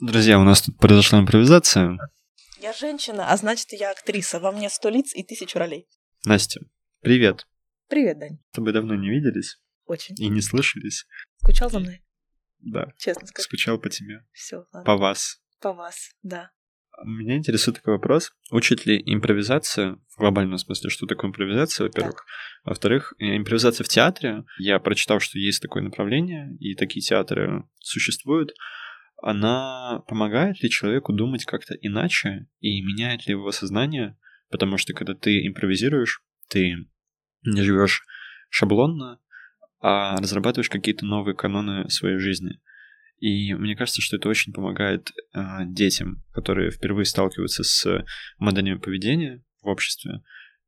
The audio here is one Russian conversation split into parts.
Друзья, у нас тут произошла импровизация. Я женщина, а значит, я актриса. Во мне сто лиц и тысячу ролей. Настя, привет. Привет, Дань. С тобой давно не виделись Очень. и не слышались. Скучал за мной? Да, Честно скажу. скучал по тебе, Все, ладно. по вас. По вас, да. Меня интересует такой вопрос. Учит ли импровизация, в глобальном смысле, что такое импровизация, во-первых? Во-вторых, э, импровизация в театре. Я прочитал, что есть такое направление, и такие театры существуют. Она помогает ли человеку думать как-то иначе и меняет ли его сознание? Потому что когда ты импровизируешь, ты не живешь шаблонно, а разрабатываешь какие-то новые каноны своей жизни. И мне кажется, что это очень помогает э, детям, которые впервые сталкиваются с моделями поведения в обществе,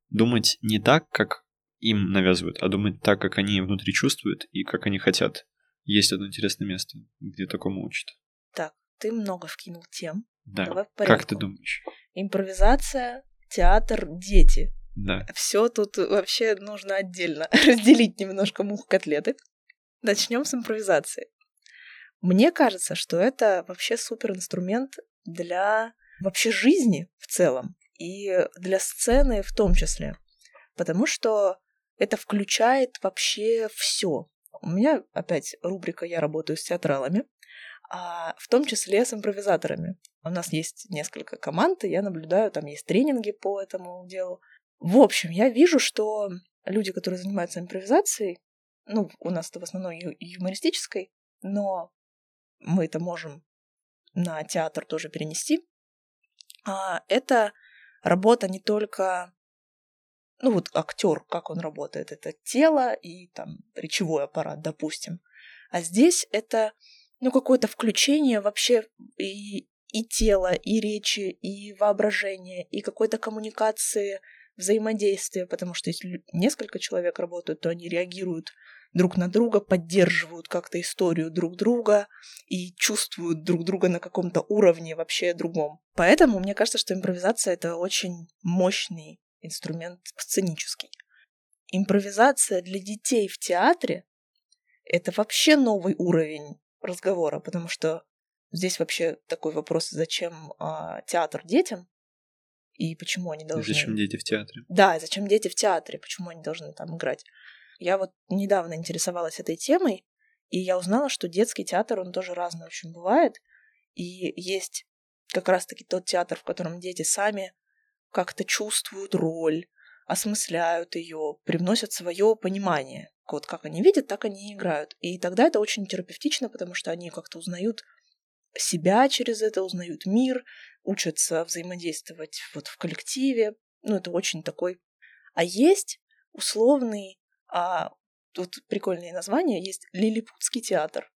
думать не так, как им навязывают, а думать так, как они внутри чувствуют и как они хотят. Есть одно интересное место, где такому учат. Ты много вкинул тем. Да. Давай по Как ты порядку. думаешь? Импровизация, театр, дети. Да. Все тут вообще нужно отдельно разделить немножко мух котлеты. Начнем с импровизации. Мне кажется, что это вообще супер инструмент для вообще жизни в целом и для сцены в том числе, потому что это включает вообще все. У меня опять рубрика «Я работаю с театралами», в том числе с импровизаторами. У нас есть несколько команд, и я наблюдаю, там есть тренинги по этому делу. В общем, я вижу, что люди, которые занимаются импровизацией, ну, у нас это в основном ю- юмористической, но мы это можем на театр тоже перенести. А, это работа не только, ну вот актер, как он работает, это тело и там речевой аппарат, допустим. А здесь это, ну, какое-то включение вообще и, и тела, и речи, и воображения, и какой-то коммуникации, взаимодействия, потому что если несколько человек работают, то они реагируют друг на друга, поддерживают как-то историю друг друга и чувствуют друг друга на каком-то уровне вообще другом. Поэтому мне кажется, что импровизация — это очень мощный инструмент сценический. Импровизация для детей в театре — это вообще новый уровень разговора, потому что здесь вообще такой вопрос, зачем а, театр детям и почему они должны... Зачем дети в театре? Да, и зачем дети в театре, почему они должны там играть. Я вот недавно интересовалась этой темой, и я узнала, что детский театр, он тоже разный очень бывает. И есть как раз-таки тот театр, в котором дети сами как-то чувствуют роль, осмысляют ее, привносят свое понимание. Вот как они видят, так они и играют. И тогда это очень терапевтично, потому что они как-то узнают себя через это, узнают мир, учатся взаимодействовать вот в коллективе. Ну, это очень такой... А есть условный, а, тут прикольные названия, есть Лилипутский театр.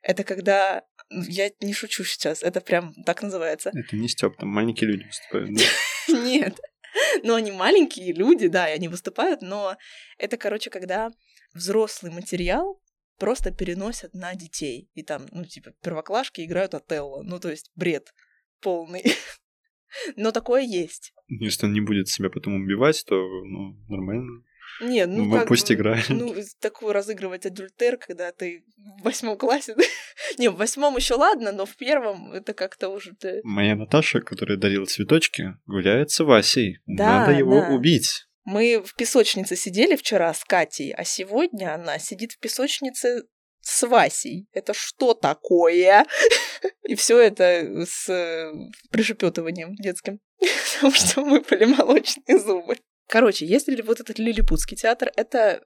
Это когда... ну, Я не шучу сейчас, это прям так называется. Это не Степ, там маленькие люди выступают. Нет. Ну, они маленькие люди, да, и они выступают, но это, короче, когда взрослый материал просто переносят на детей. И там, ну, типа, первоклашки играют Отелло. Ну, то есть бред полный. Но такое есть. Если он не будет себя потом убивать, то ну, нормально. Нет, ну, Ну, как пусть бы, играет. Ну, такую разыгрывать адюльтер, когда ты в восьмом классе. Не, в восьмом еще ладно, но в первом это как-то уже ты... Моя Наташа, которая дарила цветочки, гуляет с Васей. Да, Надо его да. убить. Мы в песочнице сидели вчера с Катей, а сегодня она сидит в песочнице с Васей. Это что такое? И все это с э, пришепетыванием детским, потому что выпали молочные зубы. Короче, если вот этот лилипутский театр, это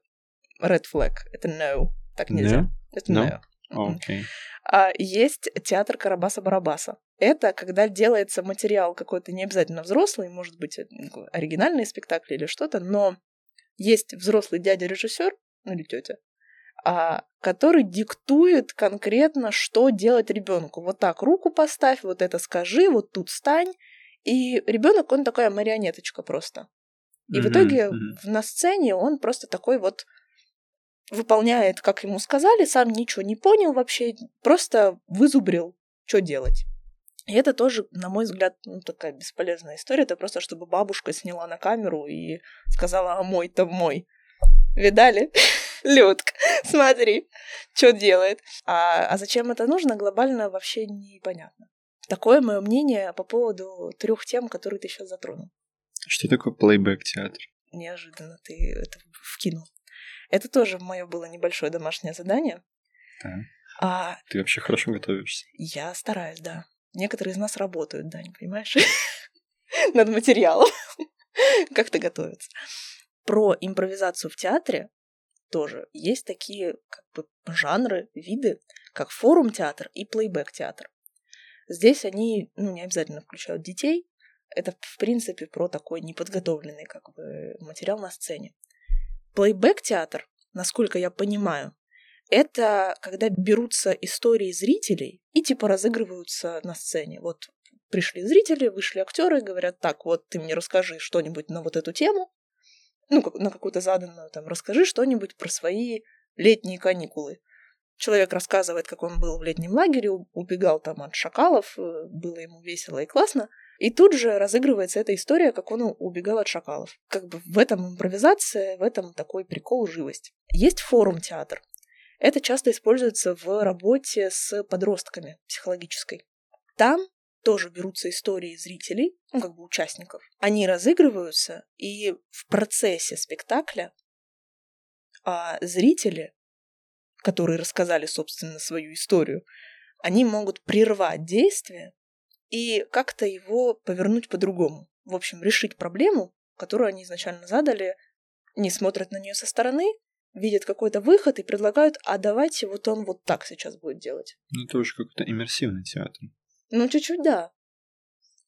red flag, это no, так нельзя. No? Это No? Окей. А есть театр Карабаса-Барабаса. Это когда делается материал какой-то не обязательно взрослый, может быть, э, такой оригинальный спектакль или что-то, но есть взрослый дядя-режиссер, ну или тетя, а, который диктует конкретно, что делать ребенку. Вот так руку поставь, вот это скажи, вот тут стань. И ребенок, он такая марионеточка просто. И в итоге на сцене он просто такой вот выполняет, как ему сказали, сам ничего не понял вообще, просто вызубрил, что делать. И это тоже, на мой взгляд, ну, такая бесполезная история. Это просто, чтобы бабушка сняла на камеру и сказала, а мой-то мой. Видали? Людка, смотри, что делает. А, а зачем это нужно, глобально вообще непонятно. Такое мое мнение по поводу трех тем, которые ты сейчас затронул. Что такое плейбэк-театр? Неожиданно ты это вкинул. Это тоже мое было небольшое домашнее задание. Да. А... Ты вообще хорошо готовишься. Я стараюсь, да. Некоторые из нас работают, да, не понимаешь? Над материалом. Как-то готовятся. Про импровизацию в театре тоже есть такие как бы жанры, виды, как форум-театр и плейбэк-театр. Здесь они, ну, не обязательно включают детей. Это, в принципе, про такой неподготовленный как бы материал на сцене. Плейбэк-театр, насколько я понимаю, это когда берутся истории зрителей и типа разыгрываются на сцене. Вот пришли зрители, вышли актеры, говорят, так, вот ты мне расскажи что-нибудь на вот эту тему, ну, на какую-то заданную, там, расскажи что-нибудь про свои летние каникулы. Человек рассказывает, как он был в летнем лагере, убегал там от шакалов, э, было ему весело и классно. И тут же разыгрывается эта история, как он убегал от шакалов. Как бы в этом импровизация, в этом такой прикол, живость. Есть форум-театр. Это часто используется в работе с подростками психологической. Там тоже берутся истории зрителей, ну, как бы участников. Они разыгрываются, и в процессе спектакля а зрители, которые рассказали, собственно, свою историю, они могут прервать действие и как-то его повернуть по-другому. В общем, решить проблему, которую они изначально задали, не смотрят на нее со стороны, видят какой-то выход и предлагают, а давайте вот он вот так сейчас будет делать. Ну, это уже какой-то иммерсивный театр. Ну, чуть-чуть, да.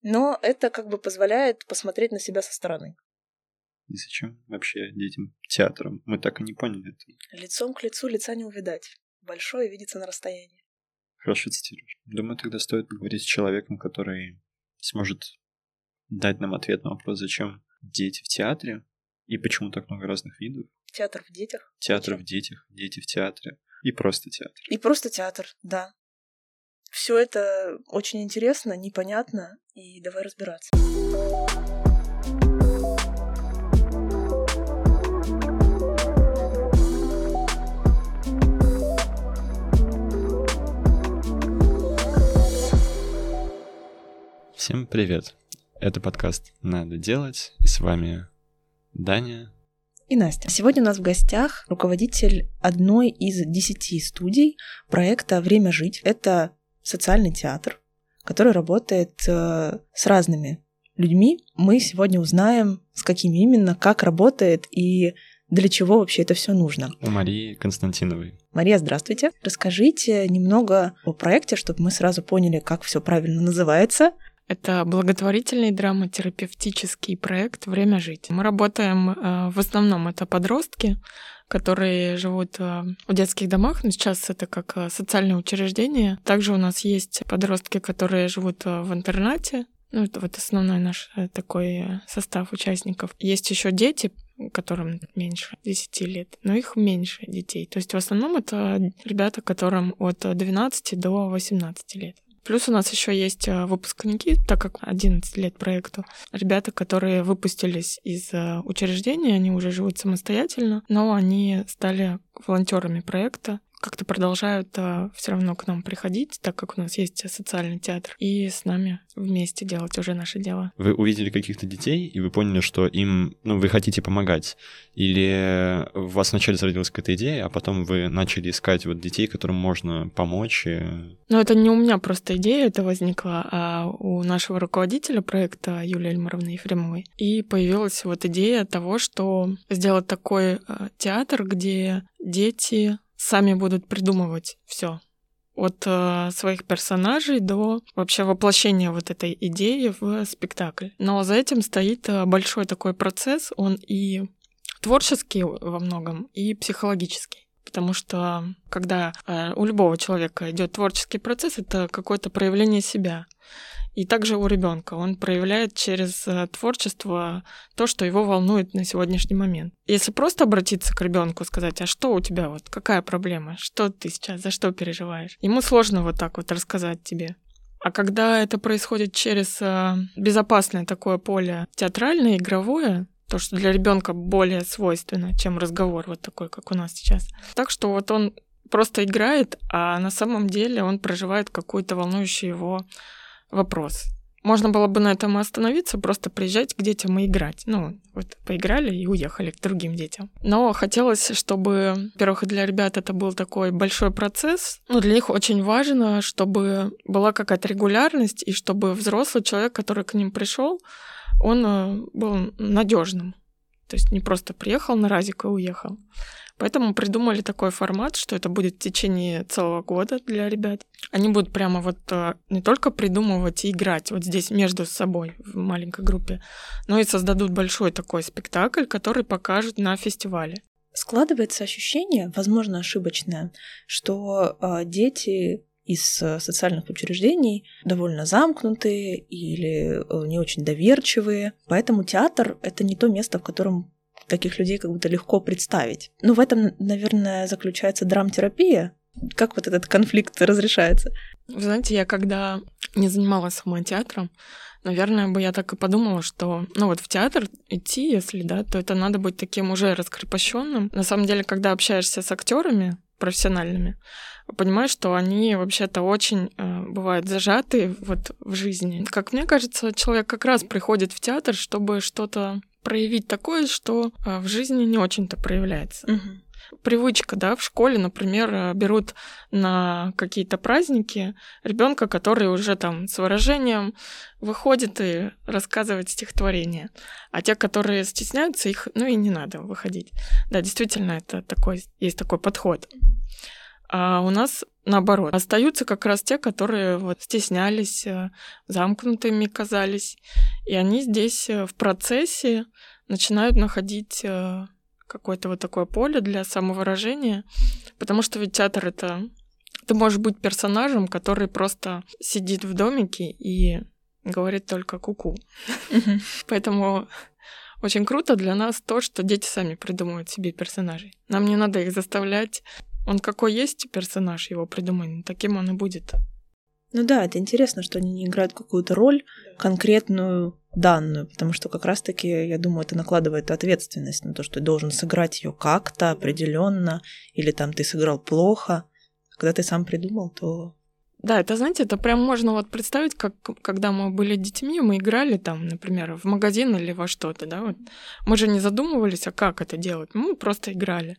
Но это как бы позволяет посмотреть на себя со стороны. И зачем вообще детям театром? Мы так и не поняли это. Лицом к лицу лица не увидать. Большое видится на расстоянии. Хорошо цитируешь. Думаю, тогда стоит поговорить с человеком, который сможет дать нам ответ на вопрос, зачем дети в театре и почему так много разных видов. Театр в детях. Театр в детях, дети в театре и просто театр. И просто театр, да. Все это очень интересно, непонятно, и давай разбираться. Всем привет! Это подкаст «Надо делать», и с вами Даня и Настя. Сегодня у нас в гостях руководитель одной из десяти студий проекта «Время жить». Это социальный театр, который работает э, с разными людьми. Мы сегодня узнаем, с какими именно, как работает и для чего вообще это все нужно. У Марии Константиновой. Мария, здравствуйте. Расскажите немного о проекте, чтобы мы сразу поняли, как все правильно называется. Это благотворительный драматерапевтический проект «Время жить». Мы работаем, э, в основном это подростки, которые живут э, в детских домах, но сейчас это как э, социальное учреждение. Также у нас есть подростки, которые живут в интернате, ну, это вот основной наш такой состав участников. Есть еще дети, которым меньше 10 лет, но их меньше детей. То есть в основном это ребята, которым от 12 до 18 лет. Плюс у нас еще есть э, выпускники, так как 11 лет проекту. Ребята, которые выпустились из э, учреждения, они уже живут самостоятельно, но они стали волонтерами проекта как-то продолжают а, все равно к нам приходить, так как у нас есть социальный театр, и с нами вместе делать уже наше дело. Вы увидели каких-то детей, и вы поняли, что им, ну, вы хотите помогать? Или у вас вначале зародилась какая-то идея, а потом вы начали искать вот детей, которым можно помочь? И... Ну, это не у меня просто идея это возникла, а у нашего руководителя проекта Юлии Эльмаровны Ефремовой. И появилась вот идея того, что сделать такой а, театр, где дети сами будут придумывать все от э, своих персонажей до вообще воплощения вот этой идеи в спектакль. Но за этим стоит э, большой такой процесс, он и творческий во многом, и психологический. Потому что когда э, у любого человека идет творческий процесс, это какое-то проявление себя. И также у ребенка он проявляет через э, творчество то, что его волнует на сегодняшний момент. Если просто обратиться к ребенку, сказать, а что у тебя, вот какая проблема, что ты сейчас, за что переживаешь, ему сложно вот так вот рассказать тебе. А когда это происходит через э, безопасное такое поле театральное, игровое, То, что для ребенка более свойственно, чем разговор вот такой, как у нас сейчас. Так что вот он просто играет, а на самом деле он проживает какой-то волнующий его вопрос. Можно было бы на этом остановиться, просто приезжать к детям и играть. Ну, вот поиграли и уехали к другим детям. Но хотелось, чтобы, во-первых, для ребят это был такой большой процесс. Ну, для них очень важно, чтобы была какая-то регулярность, и чтобы взрослый человек, который к ним пришел, он э, был надежным. То есть не просто приехал на разик и уехал. Поэтому придумали такой формат, что это будет в течение целого года для ребят. Они будут прямо вот э, не только придумывать и играть вот здесь между собой в маленькой группе, но и создадут большой такой спектакль, который покажут на фестивале. Складывается ощущение, возможно, ошибочное, что э, дети из э, социальных учреждений довольно замкнутые или э, не очень доверчивые. Поэтому театр — это не то место, в котором таких людей как будто легко представить. Ну, в этом, наверное, заключается драмтерапия. Как вот этот конфликт разрешается? Вы знаете, я когда не занималась сама театром, наверное, бы я так и подумала, что, ну вот в театр идти, если, да, то это надо быть таким уже раскрепощенным. На самом деле, когда общаешься с актерами профессиональными, понимаешь, что они вообще-то очень э, бывают зажаты вот в жизни. Как мне кажется, человек как раз приходит в театр, чтобы что-то проявить такое, что а, в жизни не очень-то проявляется. Угу. Привычка, да, в школе, например, э, берут на какие-то праздники ребенка, который уже там с выражением выходит и рассказывает стихотворение. А те, которые стесняются, их, ну и не надо выходить. Да, действительно, это такой, есть такой подход. А у нас наоборот. Остаются как раз те, которые вот стеснялись, э, замкнутыми казались. И они здесь э, в процессе начинают находить э, какое-то вот такое поле для самовыражения, потому что ведь театр это ты можешь быть персонажем, который просто сидит в домике и говорит только куку. -ку. Поэтому очень круто для нас то, что дети сами придумывают себе персонажей. Нам не надо их заставлять он какой есть персонаж, его придуман, таким он и будет. Ну да, это интересно, что они не играют какую-то роль конкретную данную, потому что как раз-таки, я думаю, это накладывает ответственность на то, что ты должен сыграть ее как-то определенно, или там ты сыграл плохо. Когда ты сам придумал, то да, это, знаете, это прям можно вот представить, как когда мы были детьми, мы играли там, например, в магазин или во что-то, да, вот. Мы же не задумывались, а как это делать, мы просто играли.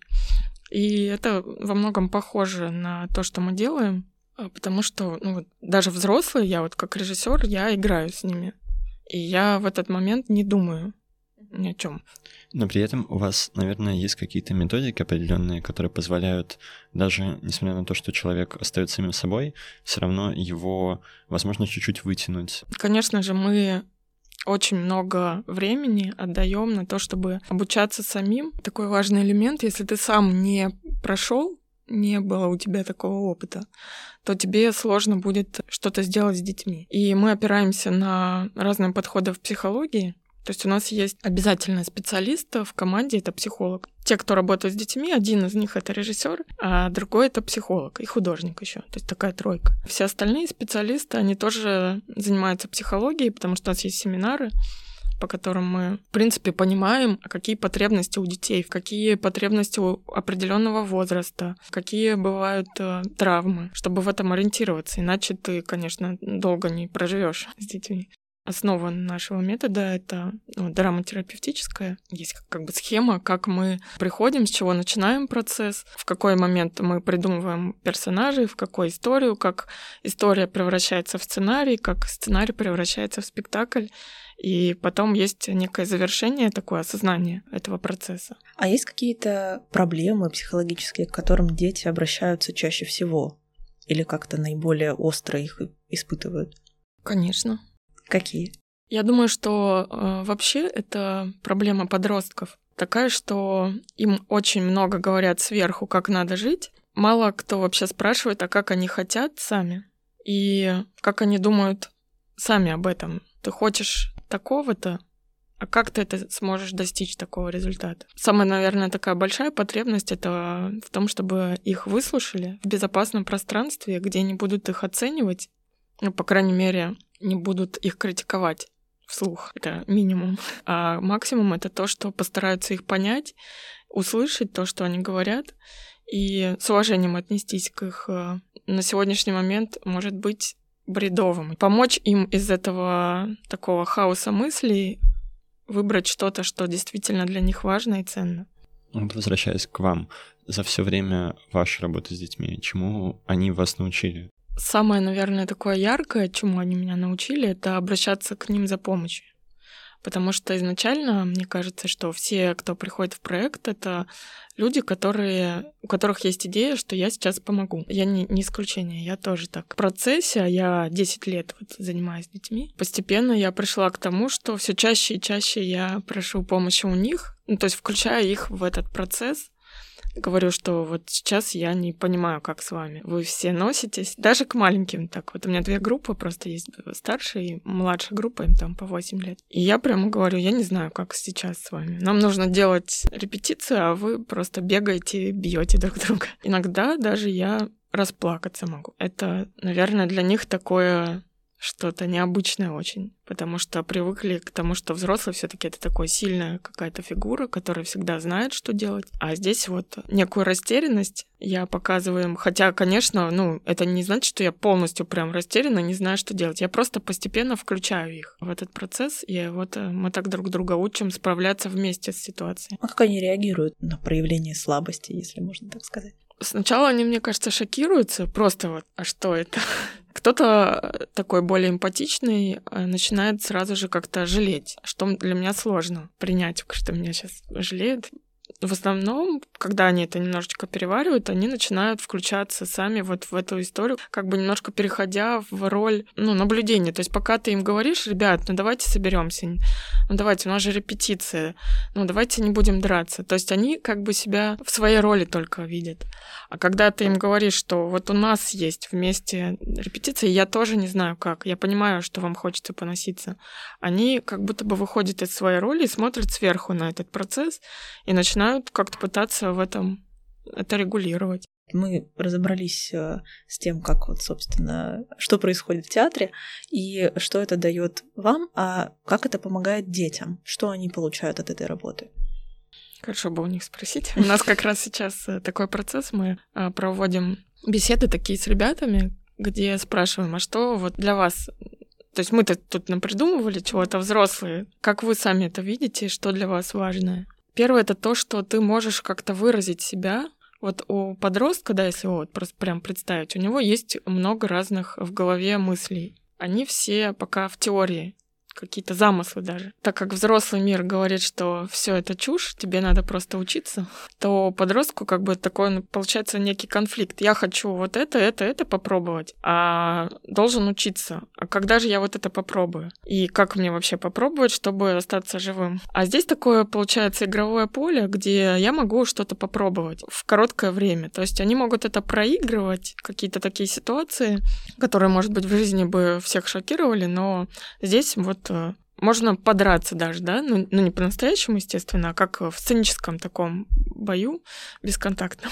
И это во многом похоже на то, что мы делаем, а, потому что ну, вот, даже взрослые, я вот как режиссер, я играю с ними. И я в этот момент не думаю ни о чем. Но при этом у вас, наверное, есть какие-то методики определенные, которые позволяют даже, несмотря на то, что человек остается самим собой, все равно его, возможно, чуть-чуть вытянуть. Конечно же, мы очень много времени отдаем на то, чтобы обучаться самим. Такой важный элемент, если ты сам не прошел, не было у тебя такого опыта, то тебе сложно будет что-то сделать с детьми. И мы опираемся на разные подходы в психологии, то есть у нас есть обязательно специалист в команде, это психолог. Те, кто работает с детьми, один из них это режиссер, а другой это психолог и художник еще. То есть такая тройка. Все остальные специалисты, они тоже занимаются психологией, потому что у нас есть семинары, по которым мы, в принципе, понимаем, какие потребности у детей, какие потребности у определенного возраста, какие бывают э, травмы, чтобы в этом ориентироваться. Иначе ты, конечно, долго не проживешь с детьми. Основа нашего метода — это ну, драматерапевтическая. Есть как бы схема, как мы приходим, с чего начинаем процесс, в какой момент мы придумываем персонажей, в какой историю, как история превращается в сценарий, как сценарий превращается в спектакль. И потом есть некое завершение, такое осознание этого процесса. А есть какие-то проблемы психологические, к которым дети обращаются чаще всего? Или как-то наиболее остро их испытывают? Конечно. Какие? Я думаю, что э, вообще это проблема подростков такая, что им очень много говорят сверху, как надо жить. Мало кто вообще спрашивает, а как они хотят сами и как они думают сами об этом. Ты хочешь такого-то, а как ты это сможешь достичь такого результата? Самая, наверное, такая большая потребность это в том, чтобы их выслушали в безопасном пространстве, где они будут их оценивать, ну, по крайней мере, не будут их критиковать вслух. Это минимум. А максимум — это то, что постараются их понять, услышать то, что они говорят, и с уважением отнестись к их э, на сегодняшний момент, может быть, бредовым. Помочь им из этого такого хаоса мыслей выбрать что-то, что действительно для них важно и ценно. Вот возвращаясь к вам, за все время вашей работы с детьми, чему они вас научили? Самое, наверное, такое яркое, чему они меня научили, это обращаться к ним за помощью. Потому что изначально мне кажется, что все, кто приходит в проект, это люди, которые, у которых есть идея, что я сейчас помогу. Я не, не исключение, я тоже так. В процессе, а я 10 лет вот занимаюсь детьми, постепенно я пришла к тому, что все чаще и чаще я прошу помощи у них, ну, то есть включая их в этот процесс, говорю, что вот сейчас я не понимаю, как с вами. Вы все носитесь, даже к маленьким так. Вот у меня две группы просто есть, старшая и младшая группа, им там по 8 лет. И я прямо говорю, я не знаю, как сейчас с вами. Нам нужно делать репетицию, а вы просто бегаете, бьете друг друга. Иногда даже я расплакаться могу. Это, наверное, для них такое что-то необычное очень, потому что привыкли к тому, что взрослый все-таки это такая сильная какая-то фигура, которая всегда знает, что делать. А здесь вот некую растерянность я показываю им. Хотя, конечно, ну, это не значит, что я полностью прям растеряна, не знаю, что делать. Я просто постепенно включаю их в этот процесс, и вот э, мы так друг друга учим справляться вместе с ситуацией. А как они реагируют на проявление слабости, если можно так сказать? Сначала они, мне кажется, шокируются, просто вот, а что это? Кто-то такой более эмпатичный э, начинает сразу же как-то жалеть, что для меня сложно принять, что меня сейчас жалеют в основном, когда они это немножечко переваривают, они начинают включаться сами вот в эту историю, как бы немножко переходя в роль ну, наблюдения. То есть пока ты им говоришь, ребят, ну давайте соберемся, ну давайте, у нас же репетиция, ну давайте не будем драться. То есть они как бы себя в своей роли только видят. А когда ты им говоришь, что вот у нас есть вместе репетиция, я тоже не знаю как, я понимаю, что вам хочется поноситься, они как будто бы выходят из своей роли и смотрят сверху на этот процесс и начинают начинают как-то пытаться в этом это регулировать. Мы разобрались э, с тем, как вот, собственно, что происходит в театре и что это дает вам, а как это помогает детям, что они получают от этой работы. Хорошо бы у них спросить. У нас как раз сейчас э, такой процесс, мы э, проводим беседы такие с ребятами, где спрашиваем, а что вот для вас то есть мы-то тут напридумывали чего-то взрослые. Как вы сами это видите, что для вас важное? Первое это то, что ты можешь как-то выразить себя. Вот у подростка, да, если вот просто прям представить, у него есть много разных в голове мыслей. Они все пока в теории какие-то замыслы даже. Так как взрослый мир говорит, что все это чушь, тебе надо просто учиться, то подростку как бы такой ну, получается некий конфликт. Я хочу вот это, это, это попробовать, а должен учиться. А когда же я вот это попробую? И как мне вообще попробовать, чтобы остаться живым? А здесь такое получается игровое поле, где я могу что-то попробовать в короткое время. То есть они могут это проигрывать, какие-то такие ситуации, которые, может быть, в жизни бы всех шокировали, но здесь вот Э, можно подраться даже, да, ну, ну не по-настоящему, естественно, а как в сценическом таком бою бесконтактном,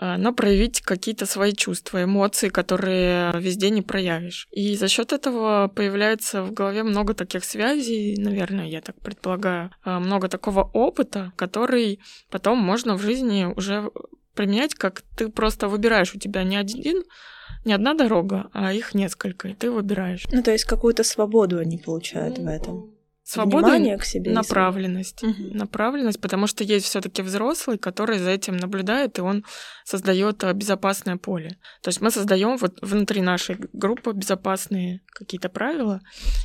э, но проявить какие-то свои чувства, эмоции, которые везде не проявишь. И за счет этого появляется в голове много таких связей, наверное, я так предполагаю, э, много такого опыта, который потом можно в жизни уже применять, как ты просто выбираешь у тебя не один не одна дорога, а их несколько, и ты выбираешь. Ну, то есть какую-то свободу они получают в этом. Свободу, Внимание к себе направленность, угу. направленность, потому что есть все-таки взрослый, который за этим наблюдает, и он создает э, безопасное поле. То есть мы создаем вот внутри нашей группы безопасные какие-то правила,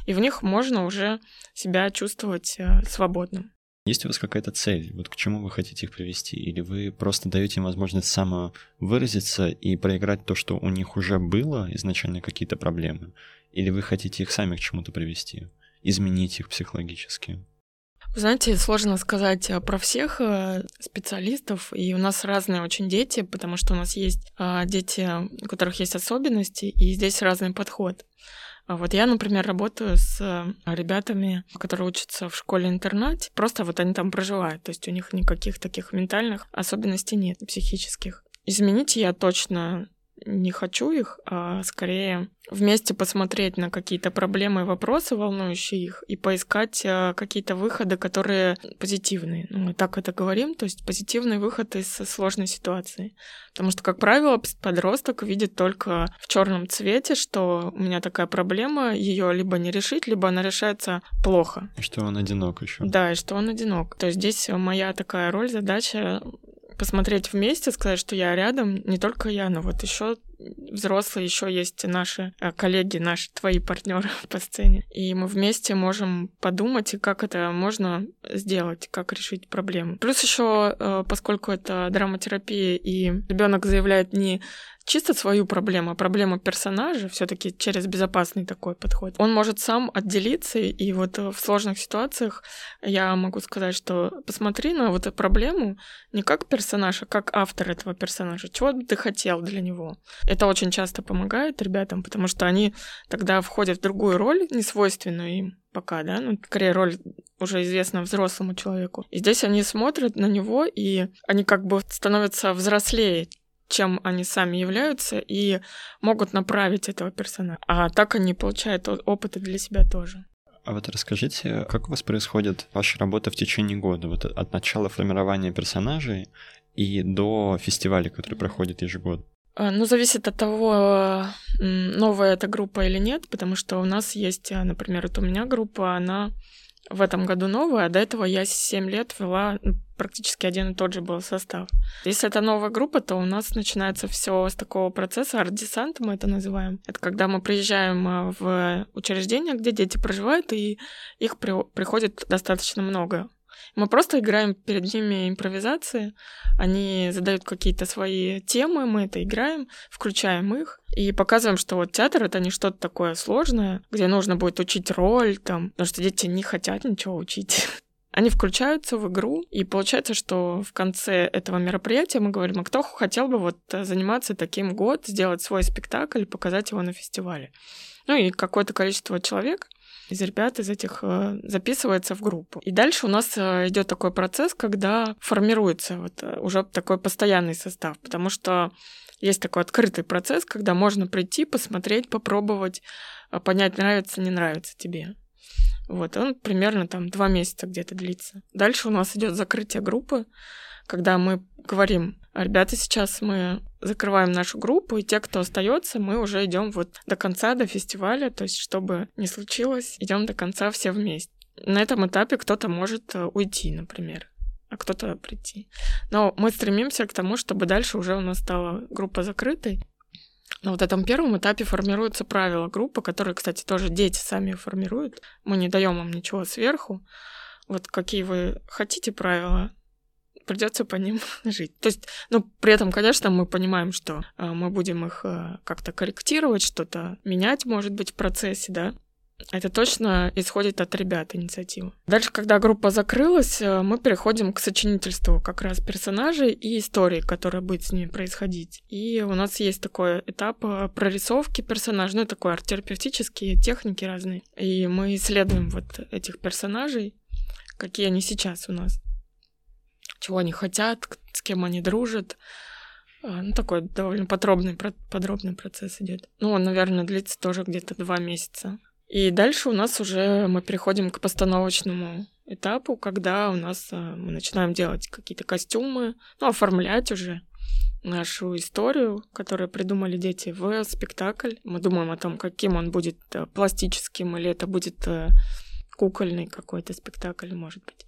и в них можно уже себя чувствовать э, свободным. Есть у вас какая-то цель? Вот к чему вы хотите их привести? Или вы просто даете им возможность самовыразиться и проиграть то, что у них уже было изначально какие-то проблемы? Или вы хотите их сами к чему-то привести? Изменить их психологически? знаете, сложно сказать э, про всех э, специалистов, и у нас разные очень дети, потому что у нас есть э, дети, у которых есть особенности, и здесь разный подход. А вот я, например, работаю с э, ребятами, которые учатся в школе-интернате. Просто вот они там проживают, то есть у них никаких таких ментальных особенностей нет, психических. Изменить я точно не хочу их, а скорее вместе посмотреть на какие-то проблемы и вопросы, волнующие их, и поискать а, какие-то выходы, которые позитивные. Ну, мы так это говорим, то есть позитивный выход из сложной ситуации. Потому что, как правило, подросток видит только в черном цвете, что у меня такая проблема, ее либо не решить, либо она решается плохо. И что он одинок еще. Да, и что он одинок. То есть здесь моя такая роль, задача посмотреть вместе, сказать, что я рядом, не только я, но вот еще взрослые, еще есть наши э, коллеги, наши твои партнеры по сцене. И мы вместе можем подумать, как это можно сделать, как решить проблему. Плюс еще, э, поскольку это драматерапия, и ребенок заявляет не чисто свою проблему, а проблему персонажа, все-таки через безопасный такой подход. Он может сам отделиться, и вот в сложных ситуациях я могу сказать, что посмотри на вот эту проблему не как персонаж, а как автор этого персонажа. Чего бы ты хотел для него? Это очень часто помогает ребятам, потому что они тогда входят в другую роль, не свойственную им пока, да, ну, скорее роль уже известна взрослому человеку. И здесь они смотрят на него, и они как бы становятся взрослее, чем они сами являются, и могут направить этого персонажа. А так они получают опыты для себя тоже. А вот расскажите, как у вас происходит ваша работа в течение года, вот от начала формирования персонажей и до фестиваля, который проходит ежегодно? А, ну, зависит от того, новая эта группа или нет, потому что у нас есть, а, например, вот у меня группа, она в этом году новая, а до этого я 7 лет вела ну, практически один и тот же был состав. Если это новая группа, то у нас начинается все с такого процесса арт-десанта, мы это называем. Это когда мы приезжаем а, в учреждение, где дети проживают, и их при приходит достаточно много. Мы просто играем перед ними импровизации, они задают какие-то свои темы, мы это играем, включаем их и показываем, что вот театр это не что-то такое сложное, где нужно будет учить роль, там, потому что дети не хотят ничего учить. Они включаются в игру, и получается, что в конце этого мероприятия мы говорим, а кто хотел бы вот заниматься таким год, сделать свой спектакль, показать его на фестивале. Ну и какое-то количество человек из ребят из этих э, записывается в группу. И дальше у нас э, идет такой процесс, когда формируется вот э, уже такой постоянный состав, потому что есть такой открытый процесс, когда можно прийти, посмотреть, попробовать, понять, нравится, не нравится тебе. Вот, он примерно там два месяца где-то длится. Дальше у нас идет закрытие группы, когда мы говорим, ребята, сейчас мы закрываем нашу группу, и те, кто остается, мы уже идем вот до конца, до фестиваля, то есть чтобы не случилось, идем до конца все вместе. На этом этапе кто-то может э, уйти, например, а кто-то прийти. Но мы стремимся к тому, чтобы дальше уже у нас стала группа закрытой. На вот этом первом этапе формируются правила группы, которые, кстати, тоже дети сами формируют. Мы не даем им ничего сверху. Вот какие вы хотите правила, придется по ним жить. То есть, ну, при этом, конечно, мы понимаем, что э, мы будем их э, как-то корректировать, что-то менять, может быть, в процессе, да. Это точно исходит от ребят инициативы. Дальше, когда группа закрылась, э, мы переходим к сочинительству как раз персонажей и истории, которая будет с ними происходить. И у нас есть такой этап э, прорисовки персонажей, ну, такой арт-терапевтические техники разные. И мы исследуем вот этих персонажей, какие они сейчас у нас чего они хотят, с кем они дружат. А, ну, такой довольно подробный, подробный процесс идет. Ну, он, наверное, длится тоже где-то два месяца. И дальше у нас уже мы переходим к постановочному этапу, когда у нас а, мы начинаем делать какие-то костюмы, ну, оформлять уже нашу историю, которую придумали дети, в спектакль. Мы думаем о том, каким он будет э, пластическим, или это будет э, кукольный какой-то спектакль, может быть.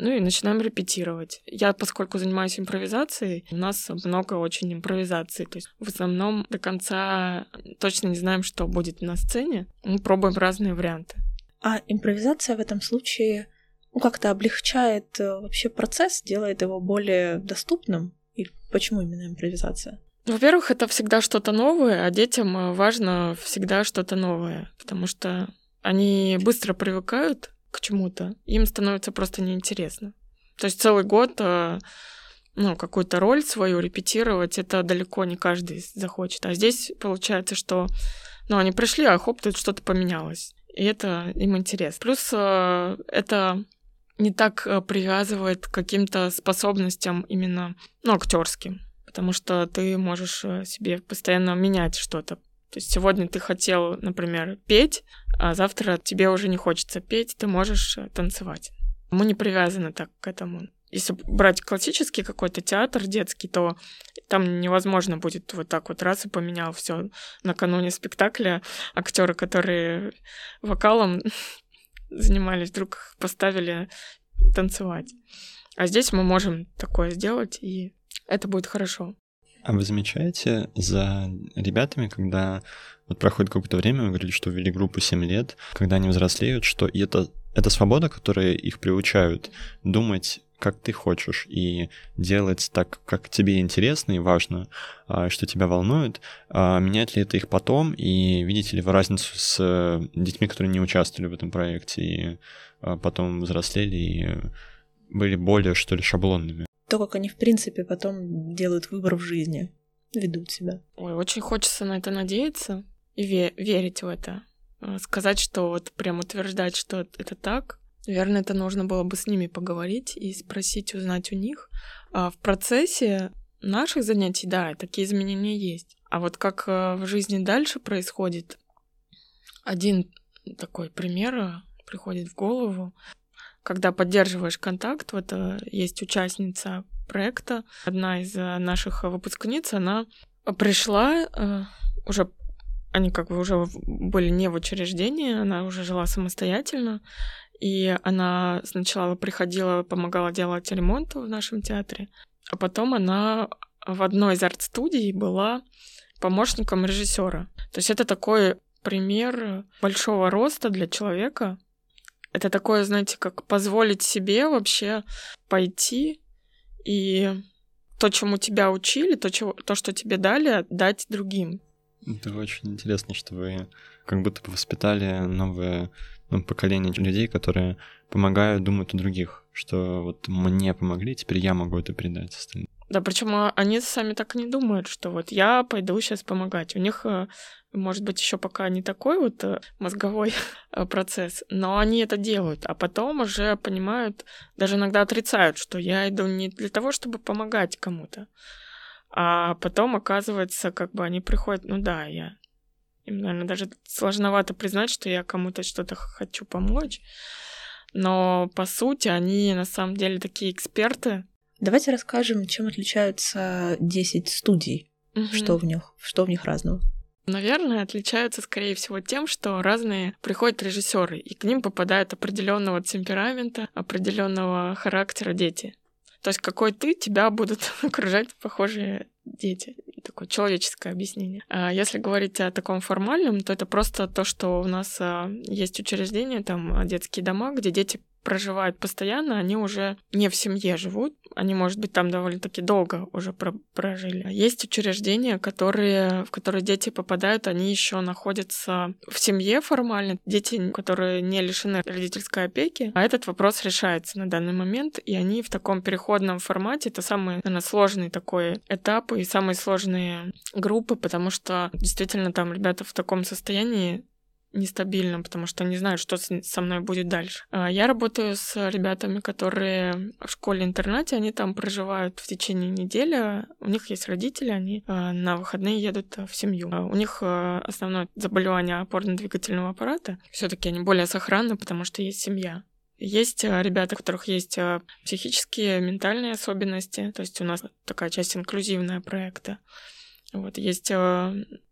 Ну и начинаем репетировать. Я, поскольку занимаюсь импровизацией, у нас много очень импровизаций. То есть в основном до конца точно не знаем, что будет на сцене. Мы пробуем разные варианты. А импровизация в этом случае ну, как-то облегчает э, вообще процесс, делает его более доступным? И почему именно импровизация? Во-первых, это всегда что-то новое, а детям э, важно всегда что-то новое, потому что они быстро привыкают к чему-то, им становится просто неинтересно. То есть целый год э, ну, какую-то роль свою репетировать, это далеко не каждый захочет. А здесь получается, что ну, они пришли, а хоп, тут что-то поменялось. И это им интересно. Плюс э, это не так э, привязывает к каким-то способностям именно, ну, актерским. потому что ты можешь себе постоянно менять что-то. То есть сегодня ты хотел, например, петь, а завтра тебе уже не хочется петь, ты можешь э, танцевать. Мы не привязаны так к этому. Если брать классический какой-то театр детский, то там невозможно будет вот так вот раз и поменял все накануне спектакля. Актеры, которые вокалом занимались, вдруг поставили танцевать. А здесь мы можем такое сделать, и это будет хорошо. А вы замечаете за ребятами, когда вот проходит какое-то время, вы говорили, что ввели группу 7 лет, когда они взрослеют, что и это, это свобода, которая их приучают думать как ты хочешь, и делать так, как тебе интересно и важно, а, что тебя волнует. А меняет ли это их потом, и видите ли вы разницу с детьми, которые не участвовали в этом проекте, и а, потом взрослели и были более, что ли, шаблонными? То, как они, в принципе, потом делают выбор в жизни, ведут себя. Ой, очень хочется на это надеяться и ве- верить в это. А, сказать, что вот прям утверждать, что это так, наверное, это нужно было бы с ними поговорить и спросить, узнать у них. А в процессе наших занятий, да, такие изменения есть. А вот как а, в жизни дальше происходит, один такой пример а, приходит в голову когда поддерживаешь контакт, вот э, есть участница проекта, одна из э, наших выпускниц, она пришла э, уже они как бы уже были не в учреждении, она уже жила самостоятельно, и она сначала приходила, помогала делать ремонт в нашем театре, а потом она в одной из арт-студий была помощником режиссера. То есть это такой пример большого роста для человека, это такое, знаете, как позволить себе вообще пойти и то, чему тебя учили, то, чего, то что тебе дали, дать другим. Это очень интересно, что вы как будто бы воспитали новое ну, поколение людей, которые помогают, думают о других, что вот мне помогли, теперь я могу это передать остальным. Да, причем они сами так и не думают, что вот я пойду сейчас помогать. У них э, может быть, еще пока не такой вот э, мозговой э, процесс, но они это делают, а потом уже понимают, даже иногда отрицают, что я иду не для того, чтобы помогать кому-то, а потом оказывается, как бы они приходят, ну да, я им, наверное, даже сложновато признать, что я кому-то что-то хочу помочь, но по сути они на самом деле такие эксперты. Давайте расскажем, чем отличаются 10 студий, угу. что в них, что в них разного. Наверное, отличаются, скорее всего, тем, что разные приходят режиссеры, и к ним попадают определенного темперамента, определенного характера дети. То есть какой ты, тебя будут окружать похожие дети. Такое человеческое объяснение. А если говорить о таком формальном, то это просто то, что у нас а, есть учреждения, там детские дома, где дети проживают постоянно, они уже не в семье живут, они, может быть, там довольно-таки долго уже про прожили. Есть учреждения, которые, в которые дети попадают, они еще находятся в семье формально, дети, которые не лишены родительской опеки, а этот вопрос решается на данный момент, и они в таком переходном формате, это самый, наверное, сложный такой этап и самые сложные группы, потому что действительно там ребята в таком состоянии нестабильно, потому что не знают, что со мной будет дальше. А, я работаю с ребятами, которые в школе-интернате, они там проживают в течение недели, у них есть родители, они а, на выходные едут в семью. А, у них основное заболевание опорно-двигательного аппарата, все таки они более сохранны, потому что есть семья. Есть ребята, у которых есть психические, ментальные особенности, то есть у нас такая часть инклюзивная проекта. Вот, есть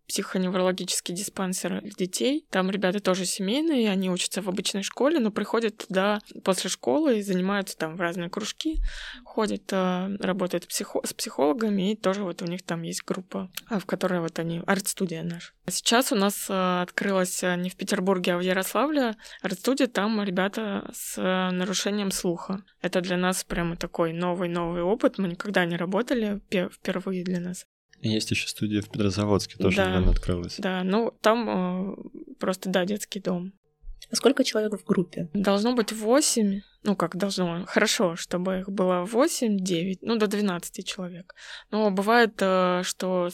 психоневрологический диспансер детей. Там ребята тоже семейные, они учатся в обычной школе, но приходят туда после школы и занимаются там в разные кружки, ходят, э, работают психо- с психологами, и тоже вот у них там есть группа, в которой вот они, арт-студия наша. Сейчас у нас открылась не в Петербурге, а в Ярославле арт-студия, там ребята с нарушением слуха. Это для нас прямо такой новый-новый опыт, мы никогда не работали, впервые для нас. Есть еще студия в Петрозаводске, тоже да, недавно открылась. Да, ну там э, просто, да, детский дом. А сколько человек в группе? Должно быть восемь. Ну, как должно? Хорошо, чтобы их было восемь, девять, ну, до двенадцати человек. Но бывает, э, что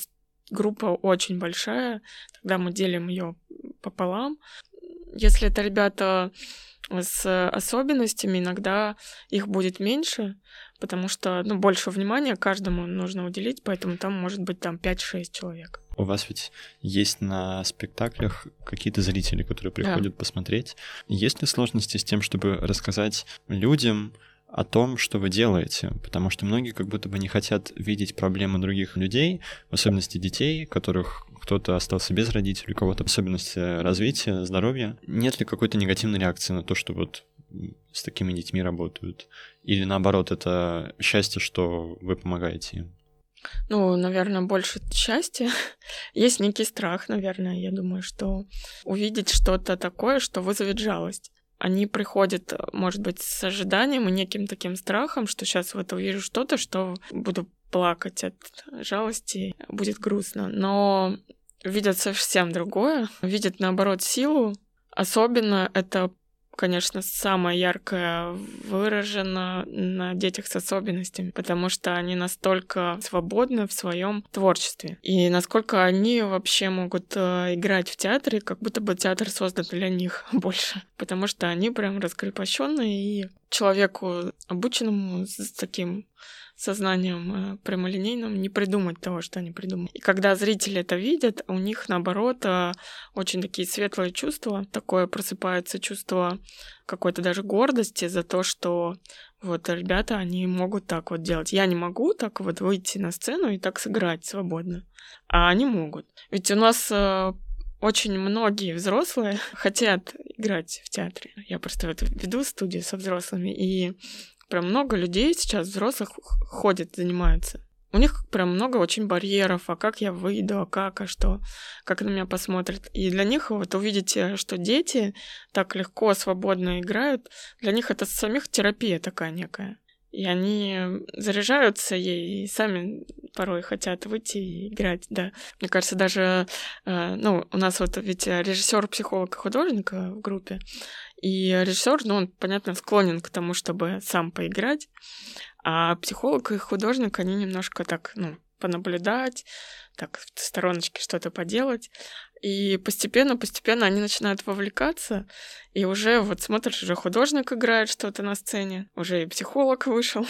группа очень большая, тогда мы делим ее пополам. Если это ребята с особенностями, иногда их будет меньше, потому что ну, больше внимания каждому нужно уделить, поэтому там может быть там 5-6 человек. У вас ведь есть на спектаклях какие-то зрители, которые приходят да. посмотреть. Есть ли сложности с тем, чтобы рассказать людям о том, что вы делаете? Потому что многие как будто бы не хотят видеть проблемы других людей, в особенности детей, которых кто-то остался без родителей, у кого-то особенности развития, здоровья. Нет ли какой-то негативной реакции на то, что вот с такими детьми работают? Или наоборот, это счастье, что вы помогаете им? Ну, наверное, больше счастья. Есть некий страх, наверное, я думаю, что увидеть что-то такое, что вызовет жалость. Они приходят, может быть, с ожиданием и неким таким страхом, что сейчас вот увижу что-то, что буду плакать от жалости, будет грустно. Но видят совсем другое, видят, наоборот, силу. Особенно это конечно, самое яркое выражено на детях с особенностями, потому что они настолько свободны в своем творчестве. И насколько они вообще могут э, играть в театре, как будто бы театр создан для них больше. Потому что они прям раскрепощенные и человеку обученному с таким сознанием э, прямолинейным не придумать того, что они придумали. И когда зрители это видят, у них, наоборот, э, очень такие светлые чувства, такое просыпается чувство какой-то даже гордости за то, что вот ребята, они могут так вот делать. Я не могу так вот выйти на сцену и так сыграть свободно, а они могут. Ведь у нас э, очень многие взрослые хотят играть в театре. Я просто веду студию со взрослыми, и Прям много людей сейчас взрослых ходят, занимаются. У них прям много очень барьеров, а как я выйду, а как, а что, как на меня посмотрят. И для них вот увидеть, что дети так легко, свободно играют, для них это самих терапия такая некая. И они заряжаются ей и сами порой хотят выйти и играть, да. Мне кажется, даже, э, ну, у нас вот ведь режиссер, психолог и художник в группе, и режиссер, ну, он, понятно, склонен к тому, чтобы сам поиграть, а психолог и художник, они немножко так, ну, понаблюдать, так, в стороночке что-то поделать. И постепенно, постепенно они начинают вовлекаться, и уже вот смотришь, уже художник играет что-то на сцене, уже и психолог вышел.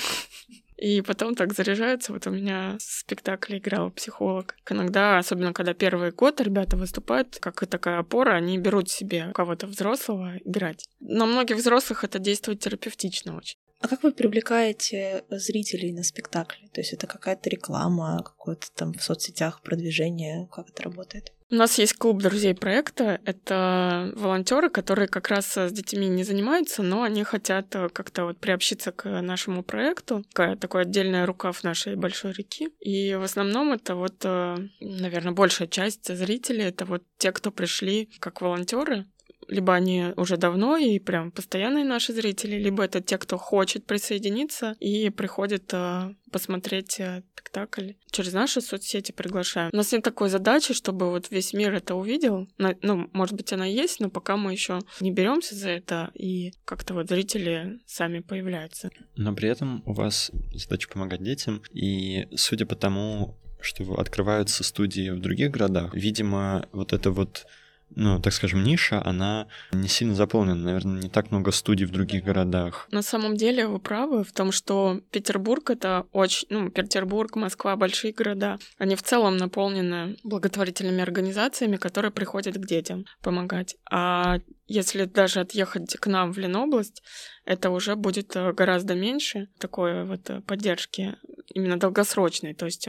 И потом так заряжается. Вот у меня в спектакле играл психолог. Иногда, особенно когда первый год ребята выступают, как и такая опора, они берут себе кого-то взрослого играть. На многих взрослых это действует терапевтично очень. А как вы привлекаете зрителей на спектакле? То есть это какая-то реклама, какое-то там в соцсетях продвижение? Как это работает? У нас есть клуб друзей проекта. Это волонтеры, которые как раз с детьми не занимаются, но они хотят как-то вот приобщиться к нашему проекту. Такая, такой отдельная рукав нашей большой реки. И в основном это вот, наверное, большая часть зрителей, это вот те, кто пришли как волонтеры либо они уже давно и прям постоянные наши зрители, либо это те, кто хочет присоединиться и приходит э, посмотреть э, спектакль. Через наши соцсети приглашаем. У нас нет такой задачи, чтобы вот весь мир это увидел. Ну, может быть, она есть, но пока мы еще не беремся за это, и как-то вот зрители сами появляются. Но при этом у вас задача помогать детям, и судя по тому, что открываются студии в других городах, видимо, вот это вот ну, так скажем, ниша, она не сильно заполнена. Наверное, не так много студий в других городах. На самом деле вы правы в том, что Петербург — это очень... Ну, Петербург, Москва — большие города. Они в целом наполнены благотворительными организациями, которые приходят к детям помогать. А если даже отъехать к нам в Ленобласть, это уже будет э, гораздо меньше такой вот э, поддержки именно долгосрочной. То есть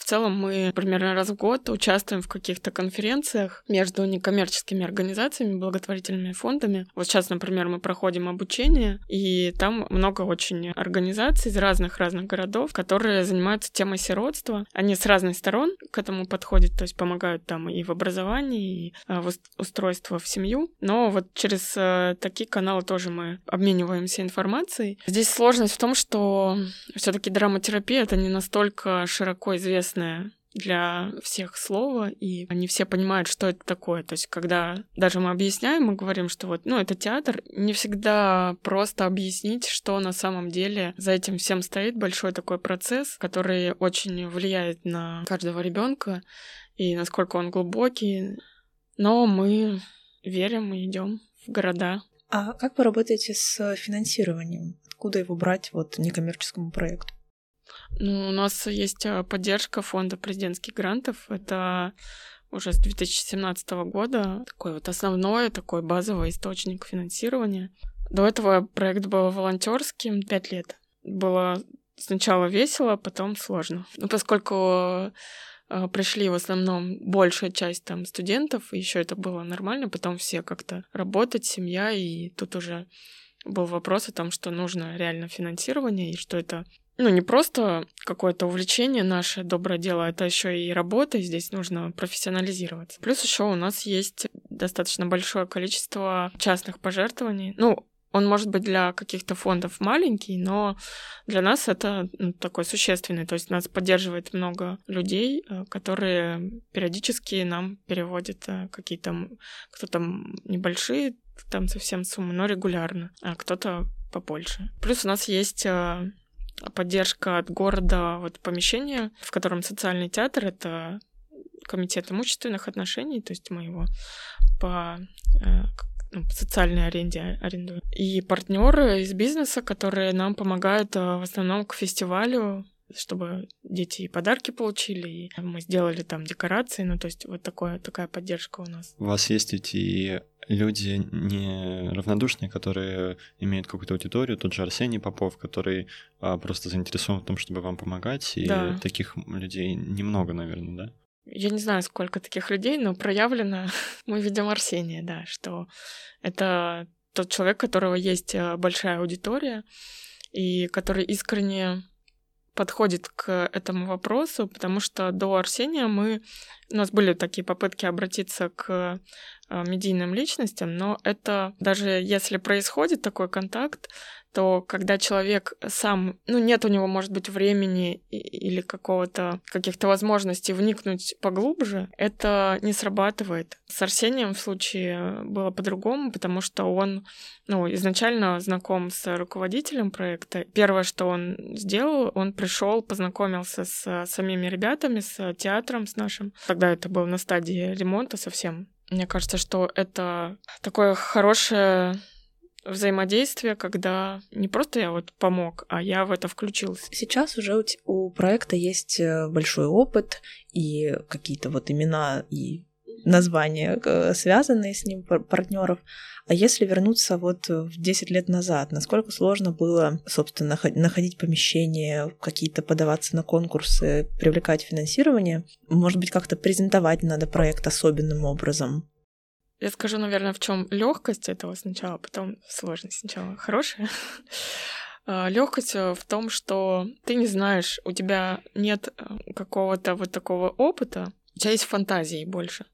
в целом мы примерно раз в год участвуем в каких-то конференциях между некоммерческими организациями, благотворительными фондами. Вот сейчас, например, мы проходим обучение, и там много очень организаций из разных-разных городов, которые занимаются темой сиротства. Они с разных сторон к этому подходят, то есть помогают там и в образовании, и а, в устройство в семью. Но вот через э, такие каналы тоже мы обмениваемся информацией. Здесь сложность в том, что все-таки драматерапия это не настолько широко известно известное для всех слово, и они все понимают, что это такое. То есть, когда даже мы объясняем, мы говорим, что вот, ну, это театр, не всегда просто объяснить, что на самом деле за этим всем стоит большой такой процесс, который очень влияет на каждого ребенка и насколько он глубокий. Но мы верим и идем в города. А как вы работаете с финансированием? откуда его брать вот некоммерческому проекту? Ну, у нас есть э, поддержка фонда президентских грантов. Это уже с 2017 года такой вот основной, такой базовый источник финансирования. До этого проект был волонтерским пять лет. Было сначала весело, потом сложно. Ну, поскольку э, пришли в основном большая часть там студентов, и еще это было нормально, потом все как-то работать, семья, и тут уже был вопрос о том, что нужно реально финансирование, и что это ну, не просто какое-то увлечение наше доброе дело, это еще и работа, и здесь нужно профессионализироваться. Плюс еще у нас есть достаточно большое количество частных пожертвований. Ну, он может быть для каких-то фондов маленький, но для нас это ну, такой существенный. То есть нас поддерживает много людей, э, которые периодически нам переводят э, какие-то кто-то небольшие там совсем суммы, но регулярно, а кто-то побольше. Плюс у нас есть э, поддержка от города вот помещения, в котором социальный театр, это комитет имущественных отношений, то есть мы его по э, ну, по социальной аренде арендуем. И партнеры из бизнеса, которые нам помогают э, в основном к фестивалю, чтобы дети и подарки получили, и мы сделали там декорации, ну то есть вот такое, такая поддержка у нас. У вас есть эти люди не равнодушные, которые имеют какую-то аудиторию, тот же Арсений Попов, который а, просто заинтересован в том, чтобы вам помогать, и да. таких людей немного, наверное, да? Я не знаю, сколько таких людей, но проявлено мы видим Арсения, да, что это тот человек, у которого есть э, большая аудитория, и который искренне подходит к этому вопросу, потому что до Арсения мы... У нас были такие попытки обратиться к медийным личностям, но это даже если происходит такой контакт, то когда человек сам, ну, нет у него, может быть, времени или какого-то, каких-то возможностей вникнуть поглубже, это не срабатывает. С Арсением в случае было по-другому, потому что он, ну, изначально знаком с руководителем проекта. Первое, что он сделал, он пришел, познакомился с самими ребятами, с театром, с нашим. Тогда это было на стадии ремонта совсем. Мне кажется, что это такое хорошее взаимодействие, когда не просто я вот помог, а я в это включился. Сейчас уже у, проекта есть э, большой опыт и какие-то вот имена и названия, э, связанные с ним партнеров. А если вернуться вот в 10 лет назад, насколько сложно было, собственно, находить помещение, какие-то подаваться на конкурсы, привлекать финансирование? Может быть, как-то презентовать надо проект особенным образом? Я скажу, наверное, в чем легкость этого сначала, потом сложность сначала хорошая. А, легкость э, в том, что ты не знаешь, у тебя нет э, какого-то вот такого опыта, у тебя есть фантазии больше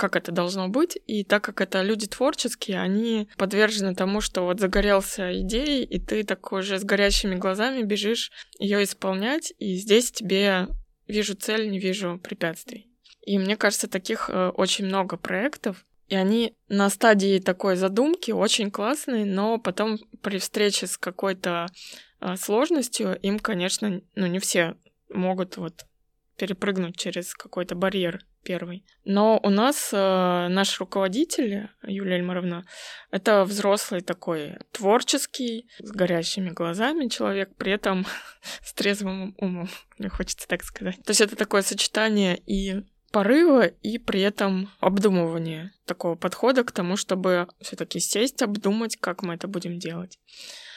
как это должно быть. И так как это люди творческие, они подвержены тому, что вот загорелся идеей, и ты такой же с горящими глазами бежишь ее исполнять, и здесь тебе вижу цель, не вижу препятствий. И мне кажется, таких э, очень много проектов, и они на стадии такой задумки очень классные, но потом при встрече с какой-то э, сложностью им, конечно, ну не все могут вот перепрыгнуть через какой-то барьер первый. Но у нас э, наш руководитель, Юлия Эльмаровна, это взрослый такой творческий, с горящими глазами человек, при этом с трезвым умом, мне хочется так сказать. То есть это такое сочетание и порыва и при этом обдумывания такого подхода к тому, чтобы все-таки сесть, обдумать, как мы это будем делать.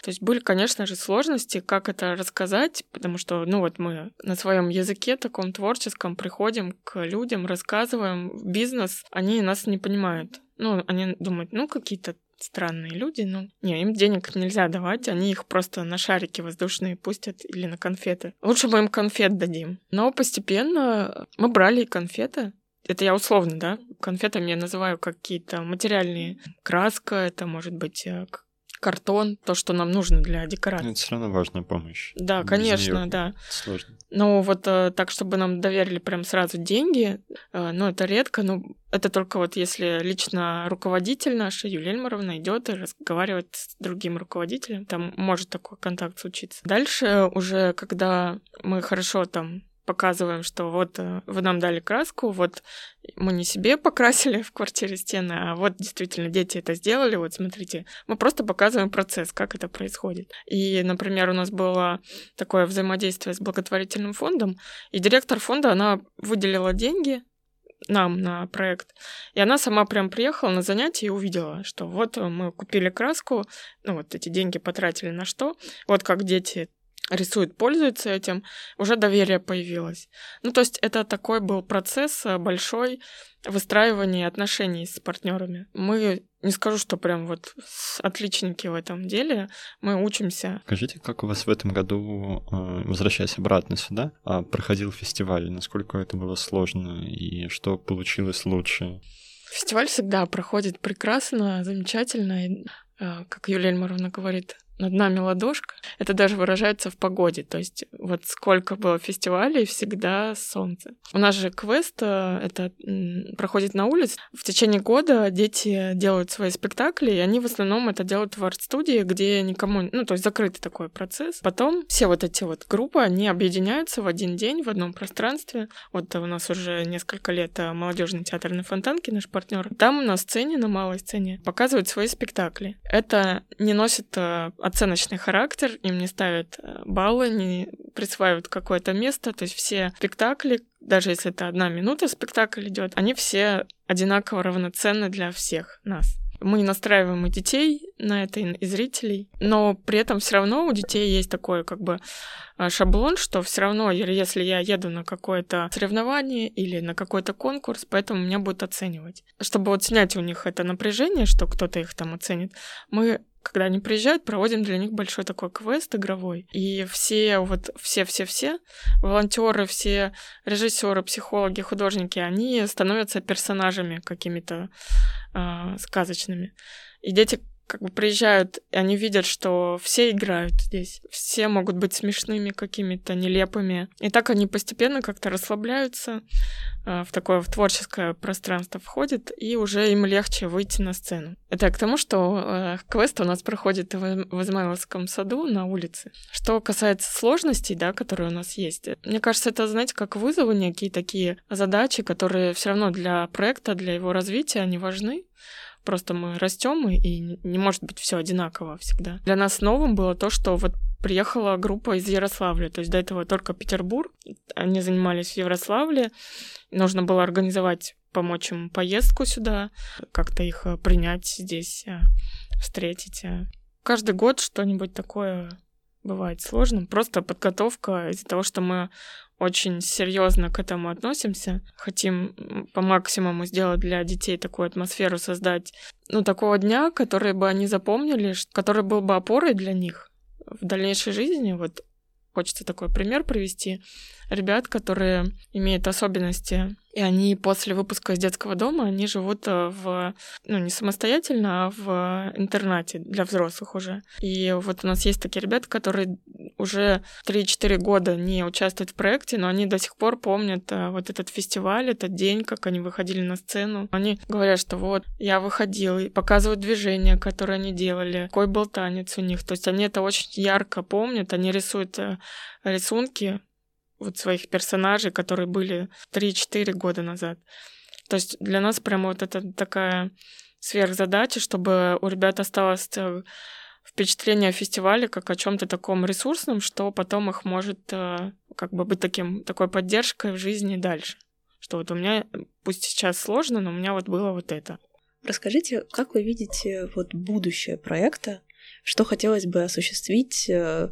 То есть были, конечно же, сложности, как это рассказать, потому что, ну вот мы на своем языке таком творческом приходим к людям, рассказываем бизнес, они нас не понимают. Ну, они думают, ну, какие-то странные люди, но не, им денег нельзя давать, они их просто на шарики воздушные пустят или на конфеты. Лучше мы им конфет дадим. Но постепенно мы брали конфеты, это я условно, да, конфетами я называю какие-то материальные. Краска, это может быть э, картон, то, что нам нужно для декорации. Это все равно важная помощь. Да, Без конечно, да. Сложно. Но вот э, так, чтобы нам доверили прям сразу деньги, э, ну, это редко, ну, это только вот если лично руководитель наш, Юлия Эльмаровна, идет и разговаривает с другим руководителем, там может такой контакт случиться. Дальше уже, когда мы хорошо там показываем, что вот э, вы нам дали краску, вот мы не себе покрасили в квартире стены, а вот действительно дети это сделали, вот смотрите, мы просто показываем процесс, как это происходит. И, например, у нас было такое взаимодействие с благотворительным фондом, и директор фонда, она выделила деньги нам на проект. И она сама прям приехала на занятие и увидела, что вот мы купили краску, ну вот эти деньги потратили на что, вот как дети рисует, пользуется этим, уже доверие появилось. Ну, то есть это такой был процесс э, большой выстраивания отношений с партнерами. Мы не скажу, что прям вот отличники в этом деле, мы учимся. Скажите, как у вас в этом году, э, возвращаясь обратно сюда, а, проходил фестиваль, насколько это было сложно и что получилось лучше? Фестиваль всегда проходит прекрасно, замечательно. И, э, как Юлия Эльмаровна говорит, над нами ладошка. Это даже выражается в погоде. То есть вот сколько было фестивалей, всегда солнце. У нас же квест э, это проходит на улице. В течение года дети делают свои спектакли, и они в основном это делают в арт-студии, где никому... Ну, то есть закрытый такой процесс. Потом все вот эти вот группы, они объединяются в один день в одном пространстве. Вот у нас уже несколько лет э, молодежный театр на Фонтанке, наш партнер. Там на сцене, на малой сцене, показывают свои спектакли. Это не носит э, оценочный характер, им не ставят э, баллы, не присваивают какое-то место. То есть все спектакли, даже если это одна минута спектакль идет, они все одинаково равноценны для всех нас. Мы настраиваем и детей на это, и зрителей, но при этом все равно у детей есть такой как бы а, шаблон, что все равно, если я еду на какое-то соревнование или на какой-то конкурс, поэтому меня будут оценивать. Чтобы вот снять у них это напряжение, что кто-то их там оценит, мы когда они приезжают, проводим для них большой такой квест игровой. И все, вот все-все-все, волонтеры, все режиссеры, психологи, художники, они становятся персонажами какими-то э, сказочными. И дети как бы приезжают, и они видят, что все играют здесь, все могут быть смешными какими-то, нелепыми. И так они постепенно как-то расслабляются, э, в такое в творческое пространство входят, и уже им легче выйти на сцену. Это к тому, что э, квест у нас проходит в Измайловском саду на улице. Что касается сложностей, да, которые у нас есть, мне кажется, это, знаете, как вызовы некие такие задачи, которые все равно для проекта, для его развития, они важны. Просто мы растем, и не может быть все одинаково всегда. Для нас новым было то, что вот приехала группа из Ярославля, то есть до этого только Петербург, они занимались в Ярославле, нужно было организовать, помочь им поездку сюда, как-то их э, принять здесь, э, встретить. Э. Каждый год что-нибудь такое бывает сложным. Просто подготовка из-за того, что мы очень серьезно к этому относимся. Хотим по максимуму сделать для детей такую атмосферу, создать, ну, такого дня, который бы они запомнили, который был бы опорой для них в дальнейшей жизни. Вот хочется такой пример привести. Ребят, которые имеют особенности и они после выпуска из детского дома, они живут э, в, ну, не самостоятельно, а в интернате для взрослых уже. И вот у нас есть такие ребята, которые уже 3-4 года не участвуют в проекте, но они до сих пор помнят э, вот этот фестиваль, этот день, как они выходили на сцену. Они говорят, что вот, я выходил, и показывают движения, которые они делали, какой был танец у них. То есть они это очень ярко помнят, они рисуют э, рисунки, вот своих персонажей, которые были 3-4 года назад. То есть для нас прямо вот это такая сверхзадача, чтобы у ребят осталось э, впечатление о фестивале как о чем-то таком ресурсном, что потом их может э, как бы быть таким, такой поддержкой в жизни дальше. Что вот у меня, пусть сейчас сложно, но у меня вот было вот это. Расскажите, как вы видите вот будущее проекта? Что хотелось бы осуществить э,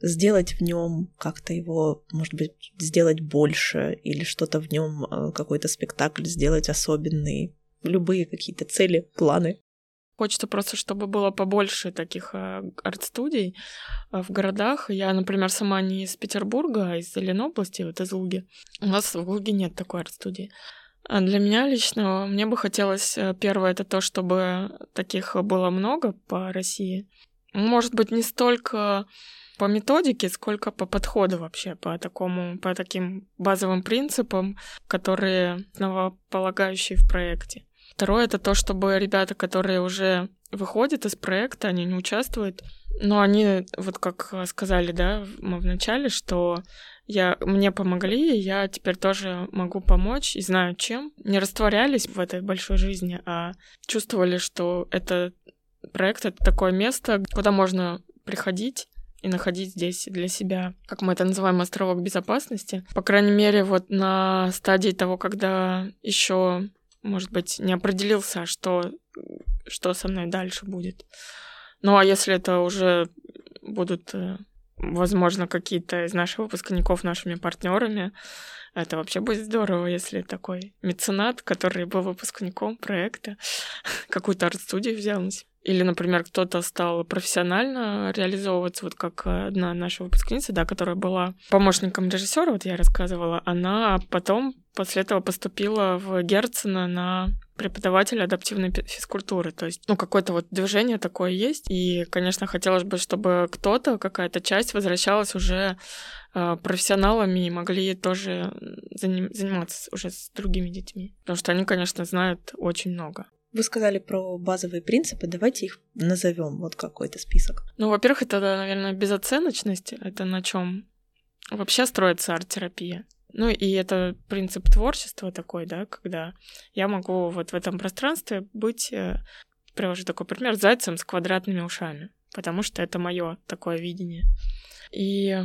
сделать в нем как-то его, может быть, сделать больше или что-то в нем, э, какой-то спектакль сделать особенный, любые какие-то цели, планы. Хочется просто, чтобы было побольше таких э, арт-студий э, в городах. Я, например, сама не из Петербурга, а из Ленобласти, вот из Луги. У нас в Луге нет такой арт-студии. А для меня лично, мне бы хотелось, первое, это то, чтобы таких было много по России. Может быть, не столько по методике, сколько по подходу вообще, по такому, по таким базовым принципам, которые основополагающие в проекте. Второе это то, чтобы ребята, которые уже выходят из проекта, они не участвуют, но они, вот как сказали, да, мы в начале, что я, мне помогли, и я теперь тоже могу помочь и знаю чем. Не растворялись в этой большой жизни, а чувствовали, что это проект — это такое место, куда можно приходить и находить здесь для себя, как мы это называем, островок безопасности. По крайней мере, вот на стадии того, когда еще, может быть, не определился, что, что со мной дальше будет. Ну а если это уже будут, э, возможно, какие-то из наших выпускников нашими партнерами, это вообще будет здорово, если такой меценат, который был выпускником проекта, какую-то арт-студию взял на себя. Или, например, кто-то стал профессионально реализовываться, вот как одна наша выпускница, да, которая была помощником режиссера, вот я рассказывала, она потом после этого поступила в Герцена на преподавателя адаптивной физкультуры. То есть, ну, какое-то вот движение такое есть. И, конечно, хотелось бы, чтобы кто-то, какая-то часть возвращалась уже э, профессионалами и могли тоже заним- заниматься уже с другими детьми. Потому что они, конечно, знают очень много. Вы сказали про базовые принципы, давайте их назовем, вот какой-то список. Ну, во-первых, это, наверное, безоценочность, это на чем вообще строится арт-терапия. Ну и это принцип творчества такой, да, когда я могу вот в этом пространстве быть, э, привожу такой пример, зайцем с квадратными ушами, потому что это мое такое видение. И,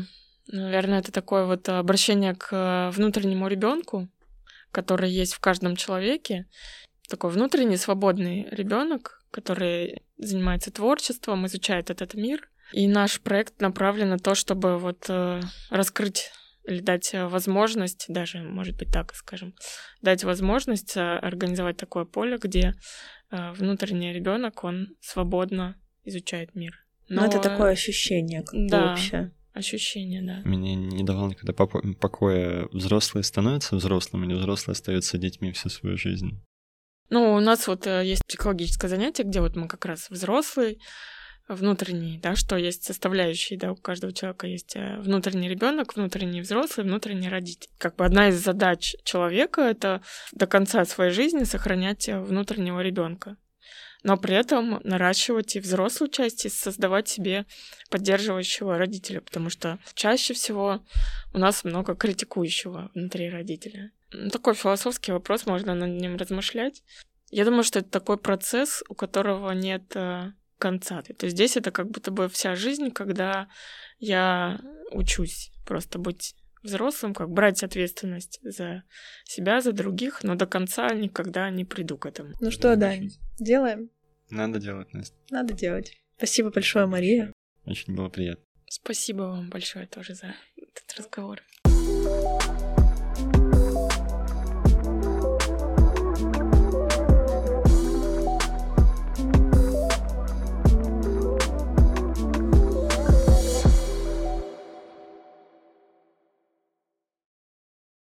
наверное, это такое вот обращение к внутреннему ребенку, который есть в каждом человеке, такой внутренний свободный ребенок, который занимается творчеством, изучает этот мир. И наш проект направлен на то, чтобы вот э, раскрыть или дать возможность, даже, может быть, так скажем, дать возможность э, организовать такое поле, где э, внутренний ребенок, он свободно изучает мир. Но, Но это такое ощущение, как да, общее. Ощущение, да. Мне не давал никогда покоя. Взрослые становятся взрослыми, или взрослые остаются детьми всю свою жизнь? Ну, у нас вот э, есть психологическое занятие, где вот мы как раз взрослый, внутренний, да, что есть составляющие, да, у каждого человека есть э, внутренний ребенок, внутренний взрослый, внутренний родитель. Как бы одна из задач человека это до конца своей жизни сохранять э, внутреннего ребенка но при этом наращивать и взрослую часть, и создавать себе поддерживающего родителя, потому что чаще всего у нас много критикующего внутри родителя. Такой философский вопрос, можно над ним размышлять. Я думаю, что это такой процесс, у которого нет э, конца. То есть здесь это как будто бы вся жизнь, когда я учусь просто быть взрослым, как брать ответственность за себя, за других, но до конца никогда не приду к этому. Ну что, Дань, делаем? Надо делать, Настя. Надо делать. Спасибо большое, Мария. Очень было приятно. Спасибо вам большое тоже за этот разговор.